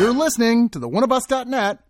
You're listening to the oneofus.net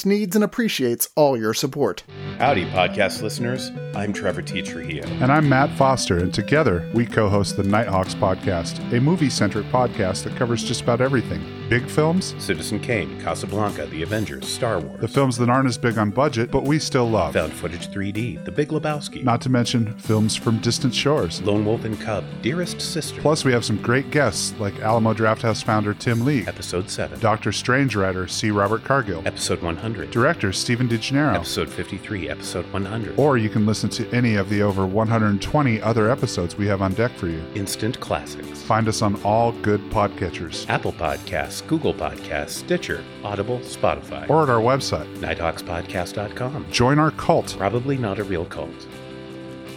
needs and appreciates all your support. Howdy, podcast listeners. I'm Trevor T. Trujillo. And I'm Matt Foster, and together we co host the Nighthawks podcast, a movie centric podcast that covers just about everything big films, Citizen Kane, Casablanca, The Avengers, Star Wars, the films that aren't as big on budget, but we still love. Found Footage 3D, The Big Lebowski, Not to mention films from distant shores. Lone Wolf and Cub, Dearest Sister, Plus, we have some great guests like Alamo Drafthouse founder Tim Lee, Episode 7, Doctor Strange writer C. Robert Cargill, Episode 100, director Stephen DeGennaro. Episode 53, Episode 100, Or you can listen to any of the over 120 other episodes we have on deck for you. Instant Classics, Find us on all good podcatchers. Apple Podcasts, Google Podcasts, Stitcher, Audible, Spotify, or at our website. nighthawkspodcast.com. Join our cult. Probably not a real cult.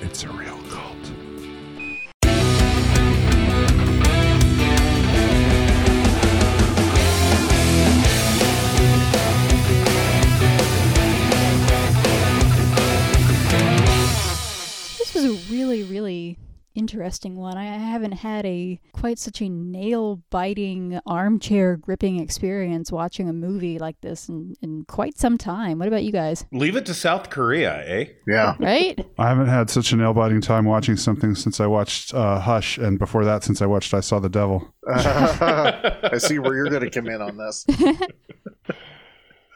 It's a real cult. Interesting one. I I haven't had a quite such a nail biting, armchair gripping experience watching a movie like this in, in quite some time. What about you guys? Leave it to South Korea, eh? Yeah. Right? I haven't had such a nail biting time watching something since I watched uh, Hush, and before that, since I watched I Saw the Devil. I see where you're going to come in on this.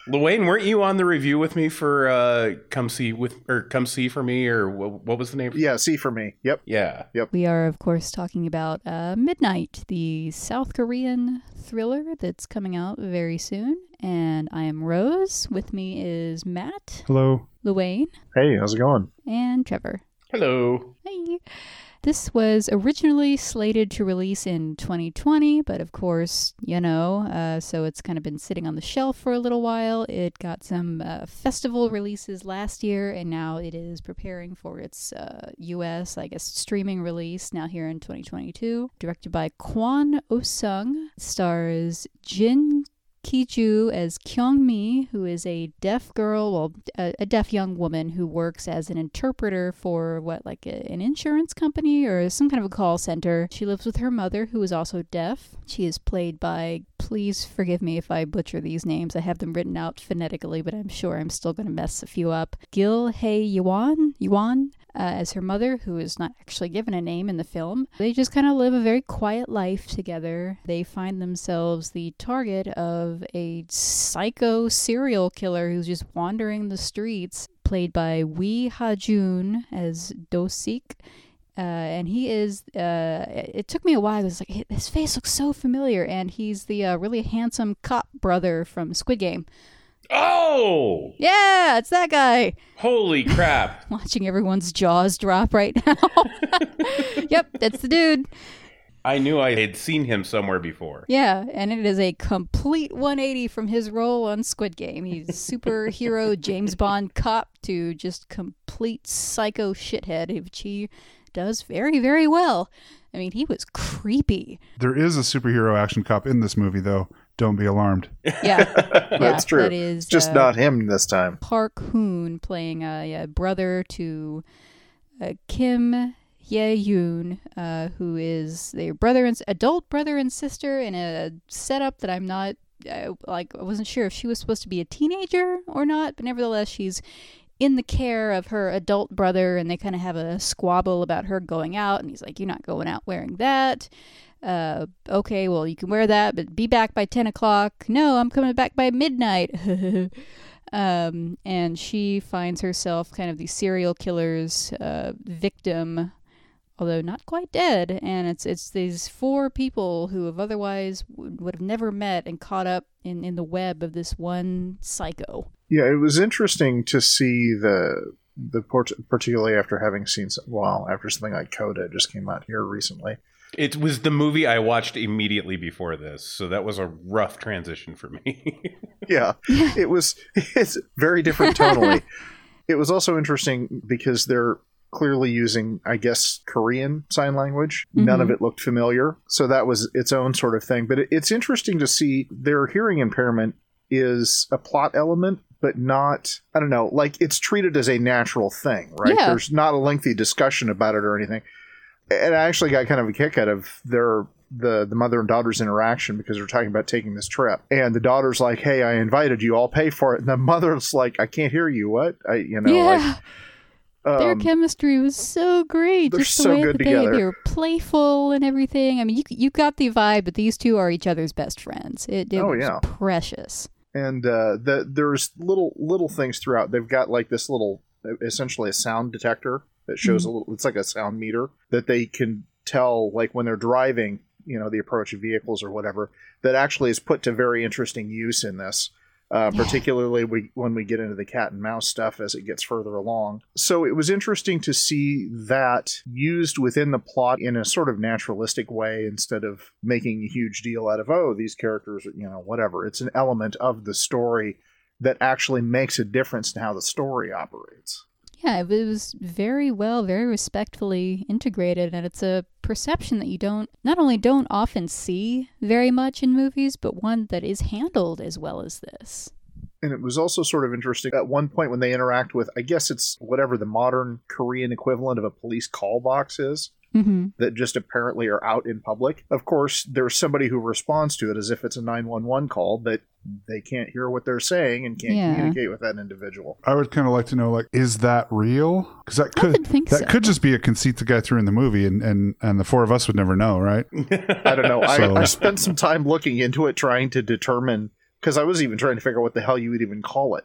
Luane, weren't you on the review with me for uh, Come See with or Come See for Me or what, what was the name? Yeah, see for me. Yep. Yeah. Yep. We are, of course, talking about uh, Midnight, the South Korean thriller that's coming out very soon. And I am Rose. With me is Matt, Hello. Luane, Hey, how's it going? and Trevor. Hello. Hey. This was originally slated to release in 2020, but of course, you know, uh, so it's kind of been sitting on the shelf for a little while. It got some uh, festival releases last year, and now it is preparing for its uh, US, I guess, streaming release now here in 2022. Directed by Kwon Oh-sung, stars Jin Ki-ju as Kyung Mi, who is a deaf girl, well, a, a deaf young woman who works as an interpreter for what, like a, an insurance company or some kind of a call center. She lives with her mother, who is also deaf. She is played by, please forgive me if I butcher these names. I have them written out phonetically, but I'm sure I'm still going to mess a few up. Gil Hae Yuan, Yuan, uh, as her mother, who is not actually given a name in the film. They just kind of live a very quiet life together. They find themselves the target of a psycho serial killer who's just wandering the streets, played by Wee Ha Jun as Do Sik. Uh, and he is. Uh, it took me a while. It was like his face looks so familiar, and he's the uh, really handsome cop brother from Squid Game. Oh, Yeah, it's that guy. holy crap. Watching everyone's jaws drop right now. yep, that's the dude. I knew I had seen him somewhere before. Yeah, and it is a complete 180 from his role on Squid Game. He's superhero James Bond cop to just complete psycho shithead, which he does very, very well. I mean, he was creepy. There is a superhero action cop in this movie, though. Don't be alarmed. Yeah, That's yeah, true. That is It's just uh, not him this time. Park Hoon playing a, a brother to uh, Kim Ye Yoon, uh, who is their brother and adult brother and sister in a setup that I'm not uh, like. I wasn't sure if she was supposed to be a teenager or not, but nevertheless, she's in the care of her adult brother, and they kind of have a squabble about her going out, and he's like, "You're not going out wearing that." Uh, okay, well, you can wear that, but be back by 10 o'clock. No, I'm coming back by midnight. um, and she finds herself kind of the serial killer's uh, victim, although not quite dead. And it's it's these four people who have otherwise would, have never met and caught up in, in the web of this one psycho. Yeah, it was interesting to see the the port- particularly after having seen some, well after something like Coda just came out here recently. It was the movie I watched immediately before this, so that was a rough transition for me. yeah, it was. It's very different tonally. it was also interesting because they're clearly using, I guess, Korean sign language. None of mm-hmm. it looked familiar, so that was its own sort of thing. But it, it's interesting to see their hearing impairment is a plot element but not i don't know like it's treated as a natural thing right Yeah. there's not a lengthy discussion about it or anything and i actually got kind of a kick out of their the the mother and daughter's interaction because they're talking about taking this trip and the daughter's like hey i invited you i'll pay for it and the mother's like i can't hear you what i you know yeah, like their um, chemistry was so great. they're Just the so way good that together. they, they were playful and everything. I mean, you you got the vibe that these two are each other's best friends. It, it Oh, was yeah. precious. and uh, the, there's little little things throughout. They've got like this little, essentially a sound detector that shows a little. It's like a sound meter that they can tell, like when they're driving, you know, the approach of vehicles or whatever. That actually is put to very interesting use in this. Uh, Yeah. particularly we, when we get into the cat and mouse stuff as it gets further along. So it was interesting to see that used within the plot in a sort of naturalistic way instead of making a huge deal out of, oh, these characters, you know, whatever. It's an element of the story that actually makes a difference in how the story operates. Yeah, it was very well, very respectfully integrated, and it's a perception that you don't not only don't often see very much in movies, but one that is handled as well as this. And it was also sort of interesting at one point when they interact with, I guess it's whatever the modern Korean equivalent of a police call box is. hmm that just apparently are out in public. Of course, there's somebody who responds to it as if it's a 911 call, but they can't hear what they're saying and can't Yeah. communicate with that individual. I would kind of like to know, like, is that real? Because that could think that so. could just be a conceit the guy threw in the movie, and and and the four of us would never know, right? I don't know. So- I, I spent some time looking into it, trying to determine, because I was even trying to figure out what the hell you would even call it.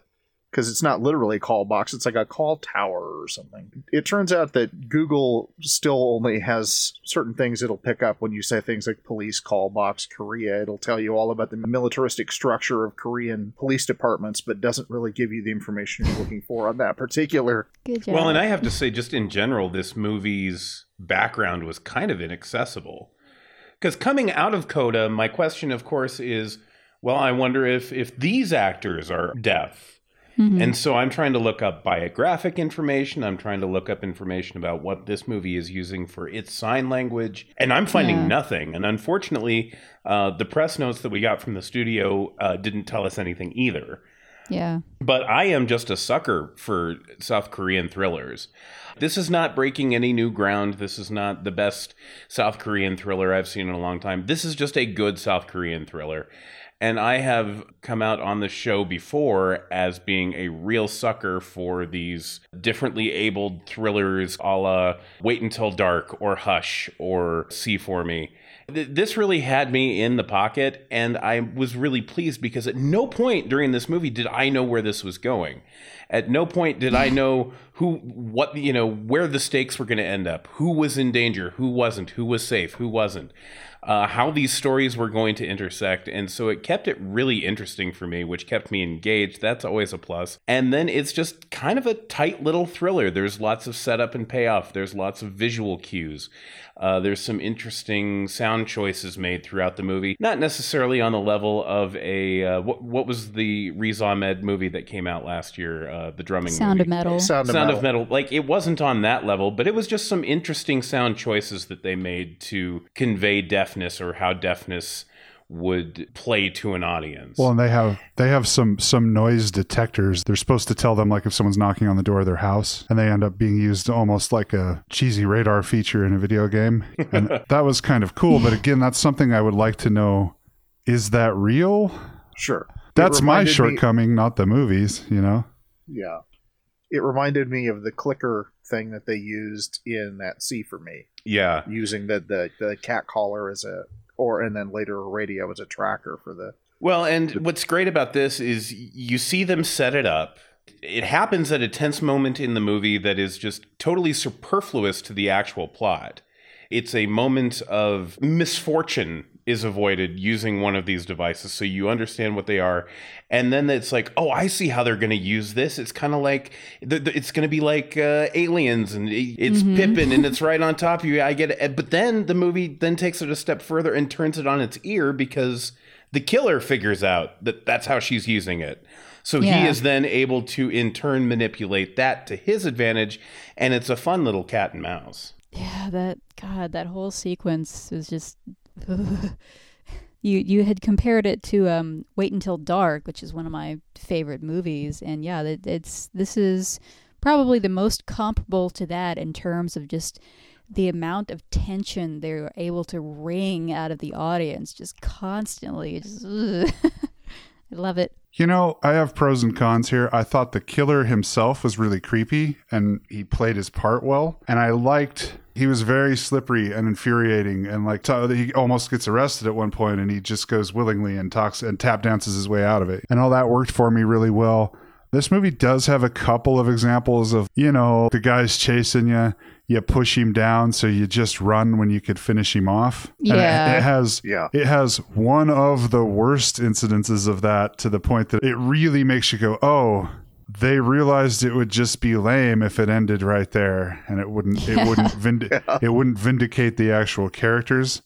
Because it's not literally a call box, it's like a call tower or something. It turns out that Google still only has certain things it'll pick up when you say things like police call box Korea. It'll tell you all about the militaristic structure of Korean police departments, but doesn't really give you the information you're looking for on that particular. Good job. well, and I have to say, just in general, this movie's background was kind of inaccessible. Because coming out of Coda, my question, of course, is well, I wonder if if these actors are deaf. Mhm. And so I'm trying to look up biographic information. I'm trying to look up information about what this movie is using for its sign language. And I'm finding Yeah. nothing. And unfortunately, uh, the press notes that we got from the studio uh, didn't tell us anything either. yeah, But I am just a sucker for South Korean thrillers. This is not breaking any new ground. This is not the best South Korean thriller I've seen in a long time. This is just a good South Korean thriller. And I have come out on the show before as being a real sucker for these differently abled thrillers a la Wait Until Dark or Hush or See For Me. This really had me in the pocket, and I was really pleased because at no point during this movie did I know where this was going. At no point did I know who, what, you know, where the stakes were going to end up, who was in danger, who wasn't, who was safe, who wasn't, uh, how these stories were going to intersect. And so it kept it really interesting for me, which kept me engaged. That's always a plus. And then it's just kind of a tight little thriller. There's lots of setup and payoff, there's lots of visual cues. Uh, there's some interesting sound choices made throughout the movie. Not necessarily on the level of a uh, what, what was the Riz Ahmed movie that came out last year, uh, the drumming Sound movie. of Metal. Sound, Sound of of Metal. Like it wasn't on that level, but it was just some interesting sound choices that they made to convey deafness or how deafness would play to an audience. Well, and they have they have some some noise detectors. They're supposed to tell them like if someone's knocking on the door of their house, and they end up being used almost like a cheesy radar feature in a video game. And that was kind of cool. But again, that's something I would like to know: is that real? Sure. That's my reminded me- shortcoming, not the movies. You know. Yeah. It reminded me of the clicker thing that they used in that See for Me, yeah. using the, the, the cat collar as a, or, and then later a radio as a tracker for the, Well, and what's great about this is you see them set it up. It happens at a tense moment in the movie that is just totally superfluous to the actual plot. It's a moment of misfortune is avoided using one of these devices so you understand what they are. And then it's like oh i see how they're going to use this. It's kind of like it's going to be like uh, aliens and it- it's pippin and it's right on top of you i get it. But then the movie then takes it a step further and turns it on its ear because the killer figures out that that's how she's using it. So he is then able to in turn manipulate that to his advantage and it's a fun little cat and mouse. Yeah, that God, that whole sequence was just. you you had compared it to um, Wait Until Dark, which is one of my favorite movies, and yeah, it, it's this is probably the most comparable to that in terms of just the amount of tension they were able to wring out of the audience, just constantly. Just, I love it. You know, I have pros and cons here. I thought the killer himself was really creepy and he played his part well. And I liked he was very slippery and infuriating and like t- he almost gets arrested at one point and he just goes willingly and talks and tap dances his way out of it. And all that worked for me really well. This movie does have a couple of examples of, you know, the guy's chasing you, you push him down so you just run when you could finish him off. And it- Yeah. it has Yeah. it has one of the worst incidences of that to the point that it really makes you go, "Oh, they realized it would just be lame if it ended right there, and it wouldn't it wouldn't vind- it wouldn't vindicate the actual characters."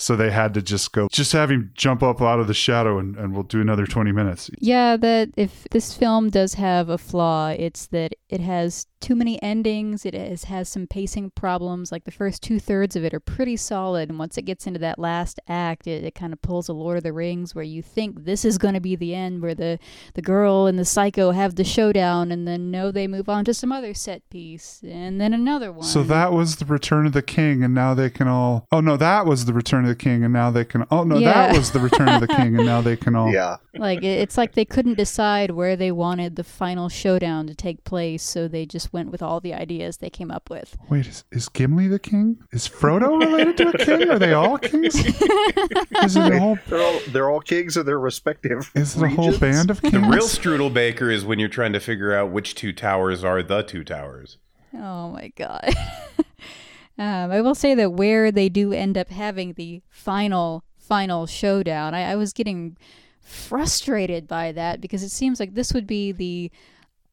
So they had to just go, just have him jump up out of the shadow, and, and we'll do another twenty minutes. Yeah, that if this film does have a flaw, it's that it has too many endings. It has, has some pacing problems. Like the first two thirds of it are pretty solid, and once it gets into that last act, it, it kind of pulls a Lord of the Rings where you think this is going to be the end, where the the girl and the psycho have the showdown, and then no, they move on to some other set piece, and then another one. So that was the Return of the King, and now they can all. Oh no, that was the Return of the King, and now they can. Oh no, Yeah. that was the Return of the King, and now they can all. Yeah. like it- it's like they couldn't decide where they wanted the final showdown to take place, so they just went with all the ideas they came up with. Wait, is, is Gimli the king? Is Frodo related to a king? Are they all kings? Is it a whole? They're all they're all kings of their respective. Is it a whole band of kings? The real strudel baker is when you're trying to figure out which two towers are the two towers. Oh my god. um, I will say that where they do end up having the final final showdown, I, I was getting frustrated by that because it seems like this would be the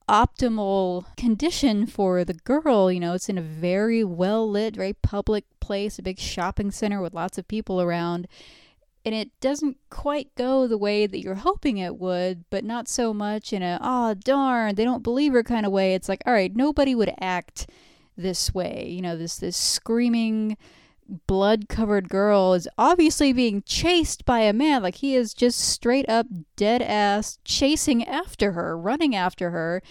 optimal condition for the girl. You know, it's in a very well lit, very public place, a big shopping center with lots of people around. And it doesn't quite go the way that you're hoping it would, but not so much in a, oh, darn, they don't believe her kind of way. It's like, all right, nobody would act this way. You know, this, this screaming, blood covered girl is obviously being chased by a man. Like he is just straight up dead ass chasing after her, running after her.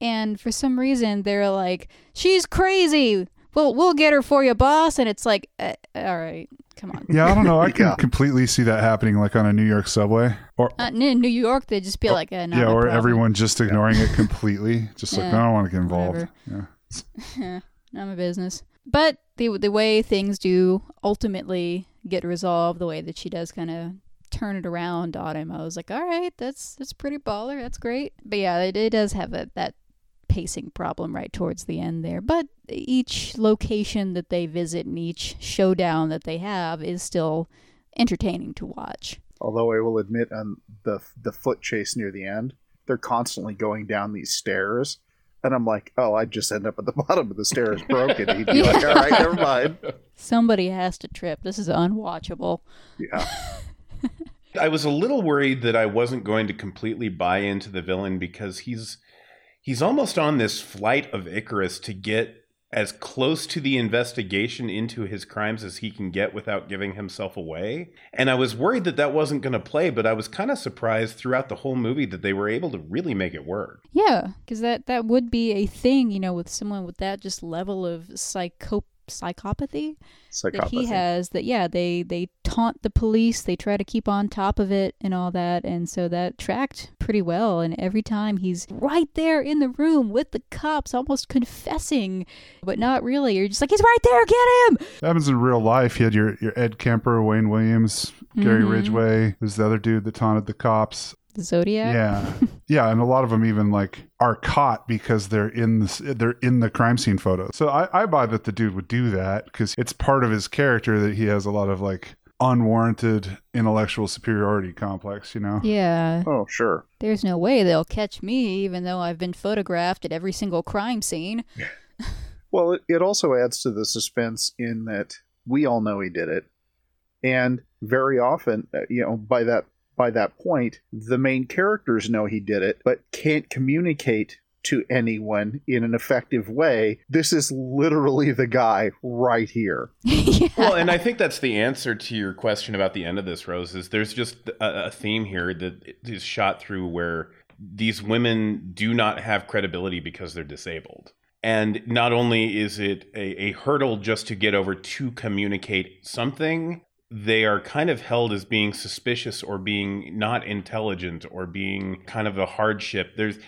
And for some reason, they're like, she's crazy. Well, we'll get her for you, boss. And it's like, uh, all right, come on. Yeah, I don't know. I can Yeah. completely see that happening, like on a New York subway, or Uh, in New York, they'd just be like, uh, yeah, or problem. everyone just ignoring it completely, just like Yeah, no, I don't want to get involved. whatever. Yeah. not my business. But the the way things do ultimately get resolved, the way that she does kind of turn it around on him, I was like, all right, that's that's pretty baller. That's great. But yeah, it, it does have a, that pacing problem right towards the end there. But each location that they visit and each showdown that they have is still entertaining to watch. Although I will admit, on the the foot chase near the end, they're constantly going down these stairs, and I'm like, oh, I'd just end up at the bottom of the stairs broken. He'd be like, all right, never mind. Somebody has to trip. This is unwatchable. Yeah. I was a little worried that I wasn't going to completely buy into the villain because he's he's almost on this flight of Icarus to get as close to the investigation into his crimes as he can get without giving himself away. And I was worried that that wasn't going to play, but I was kind of surprised throughout the whole movie that they were able to really make it work. Yeah, because that that would be a thing, you know, with someone with that just level of psycho psychopathy that he has. That yeah, they they taunt the police, they try to keep on top of it and all that, and so that tracked pretty well. And every time he's right there in the room with the cops, almost confessing, but not really. You're just like he's right there, get him. That happens in real life. You had your your Ed Kemper, Wayne Williams, Gary Mhm. Ridgway. There's the other dude that taunted the cops. The Zodiac. Yeah, yeah, and a lot of them even like are caught because they're in the they're in the crime scene photos. So I, I buy that the dude would do that because it's part of his character that he has a lot of like unwarranted intellectual superiority complex, you know? Yeah. Oh, sure. There's no way they'll catch me, even though I've been photographed at every single crime scene. Well, it, it also adds to the suspense in that we all know he did it, and very often, uh, you know, by that by that point, the main characters know he did it, but can't communicate to anyone in an effective way. This is literally the guy right here. yeah. Well, and I think that's the answer to your question about the end of this, Rose. Is there's just a, a theme here that is shot through where these women do not have credibility because they're disabled. And not only is it a, a hurdle just to get over to communicate something, they are kind of held as being suspicious or being not intelligent or being kind of a hardship. There's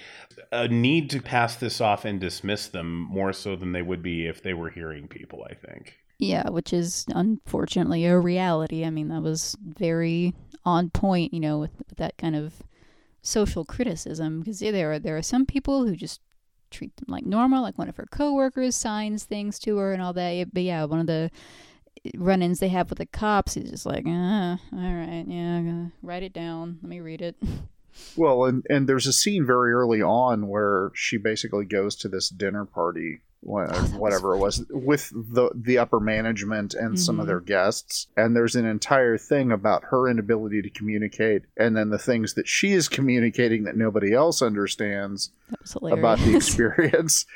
a need to pass this off and dismiss them more so than they would be if they were hearing people, I think. Yeah, which is unfortunately a reality. I mean, that was very on point, you know, with, with that kind of social criticism. Because there are there are some people who just treat them like normal, like one of her coworkers signs things to her and all that. But yeah, one of the run-ins they have with the cops, he's just like, ah, all right, yeah, write it down. Let me read it. Well, and and there's a scene very early on where she basically goes to this dinner party, Oh, that was whatever it was, with the the upper management and some of Mhm. their guests. And there's an entire thing about her inability to communicate, and then the things that she is communicating that nobody else understands about the experience.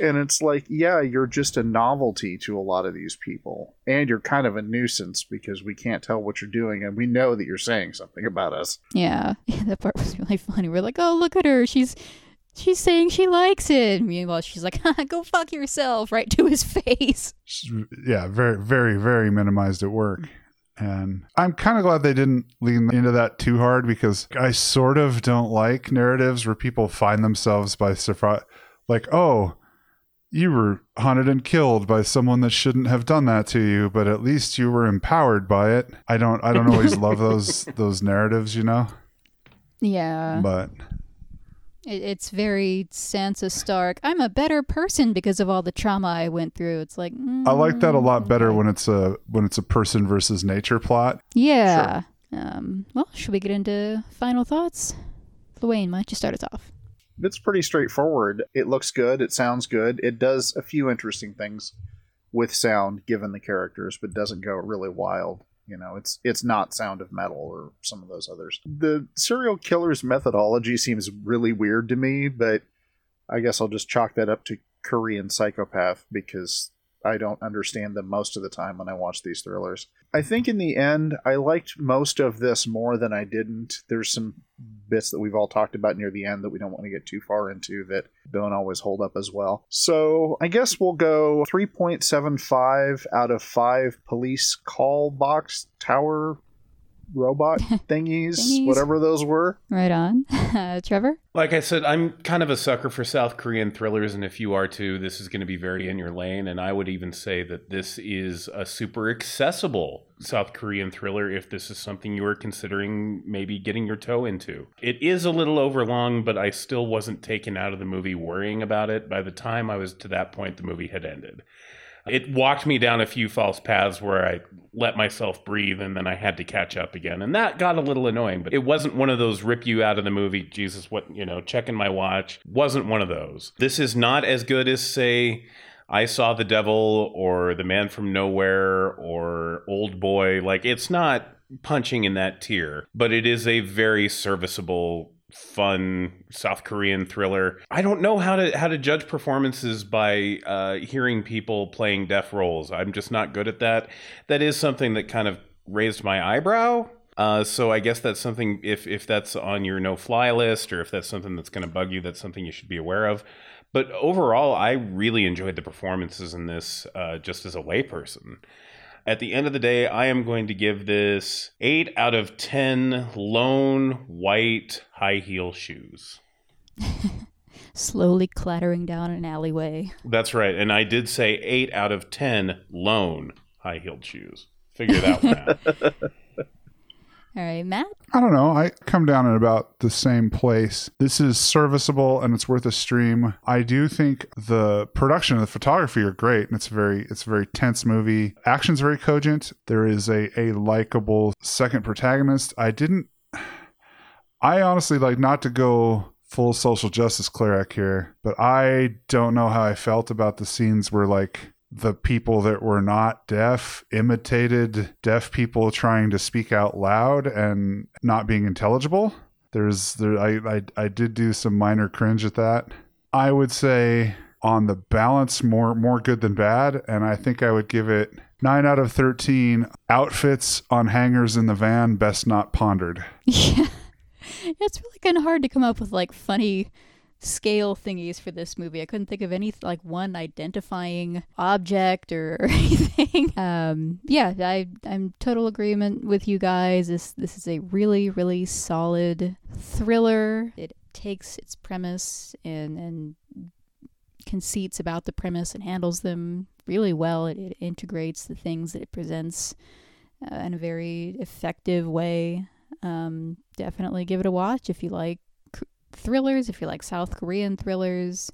And it's like, yeah, you're just a novelty to a lot of these people. And you're kind of a nuisance because we can't tell what you're doing and we know that you're saying something about us. Yeah, that part was really funny. We're like, oh, look at her. She's she's saying she likes it. Meanwhile, she's like, go fuck yourself, right to his face. Yeah, very, very, very minimized at work. And I'm kind of glad they didn't lean into that too hard because I sort of don't like narratives where people find themselves by surprise. Like, oh, you were hunted and killed by someone that shouldn't have done that to you, but at least you were empowered by it. I don't, I don't always love those those narratives, you know. Yeah, But it's very Sansa Stark. I'm a better person because of all the trauma I went through. It's like I like that a lot mm, better when it's a when it's a person versus nature plot. Yeah. Um. Well, should we get into final thoughts? Luane, why don't you start us off? It's pretty straightforward. It looks good. It sounds good. It does a few interesting things with sound, given the characters, but doesn't go really wild. You know, it's it's not Sound of Metal or some of those others. The serial killer's methodology seems really weird to me, but I guess I'll just chalk that up to Korean psychopath because I don't understand them most of the time when I watch these thrillers. I think in the end, I liked most of this more than I didn't. There's some bits that we've all talked about near the end that we don't want to get too far into that don't always hold up as well. So I guess we'll go 3.75 out of 5 police call box tower robot thingies, Thingies. whatever those were. Right on, uh, Trevor. Like I said, I'm kind of a sucker for South Korean thrillers, and if you are too, this is going to be very in your lane. And I would even say that this is a super accessible South Korean thriller if this is something you are considering maybe getting your toe into. It is a little overlong, but I still wasn't taken out of the movie worrying about it. By the time I was to that point, the movie had ended. It walked me down a few false paths where I let myself breathe and then I had to catch up again. And that got a little annoying, but it wasn't one of those rip you out of the movie, Jesus, what, you know, checking my watch. Wasn't one of those. This is not as good as, say, I Saw the Devil or The Man from Nowhere or Old Boy. Like, it's not punching in that tier, but it is a very serviceable fun South Korean thriller. I don't know how to how to judge performances by uh, hearing people playing deaf roles. I'm just not good at that. That is something that kind of raised my eyebrow. Uh, so I guess that's something if if that's on your no fly list or if that's something that's going to bug you, that's something you should be aware of. But overall, I really enjoyed the performances in this, uh, just as a layperson. At the end of the day, I am going to give this 8 out of 10 lone white high heel shoes. Slowly clattering down an alleyway. That's right. And I did say 8 out of 10 lone high heeled shoes. Figure that one out. All right, Matt. I don't know. I come down at about the same place. This is serviceable and it's worth a stream. I do think the production and the photography are great, and it's very it's a very tense movie. Action's very cogent. There is a a likable second protagonist. I didn't. I honestly like not to go full social justice cleric here, but I don't know how I felt about the scenes where like the people that were not deaf imitated deaf people trying to speak out loud and not being intelligible. There's there I I, I did do some minor cringe at that. I would say on the balance more more good than bad and I think I would give it 9 out of 13 outfits on hangers in the van best not pondered. Yeah. It's really kind of hard to come up with like funny scale thingies for this movie. I couldn't think of any like one identifying object or, anything. Um, yeah, I I'm total agreement with you guys. This this is a really really solid thriller. It takes its premise and and conceits about the premise and handles them really well. It, it integrates the things that it presents uh, in a very effective way. Um, definitely give it a watch if you like thrillers, if you like South Korean thrillers.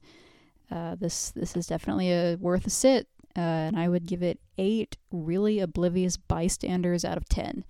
Uh, this this is definitely a worth a sit, uh, and I would give it eight really oblivious bystanders out of ten.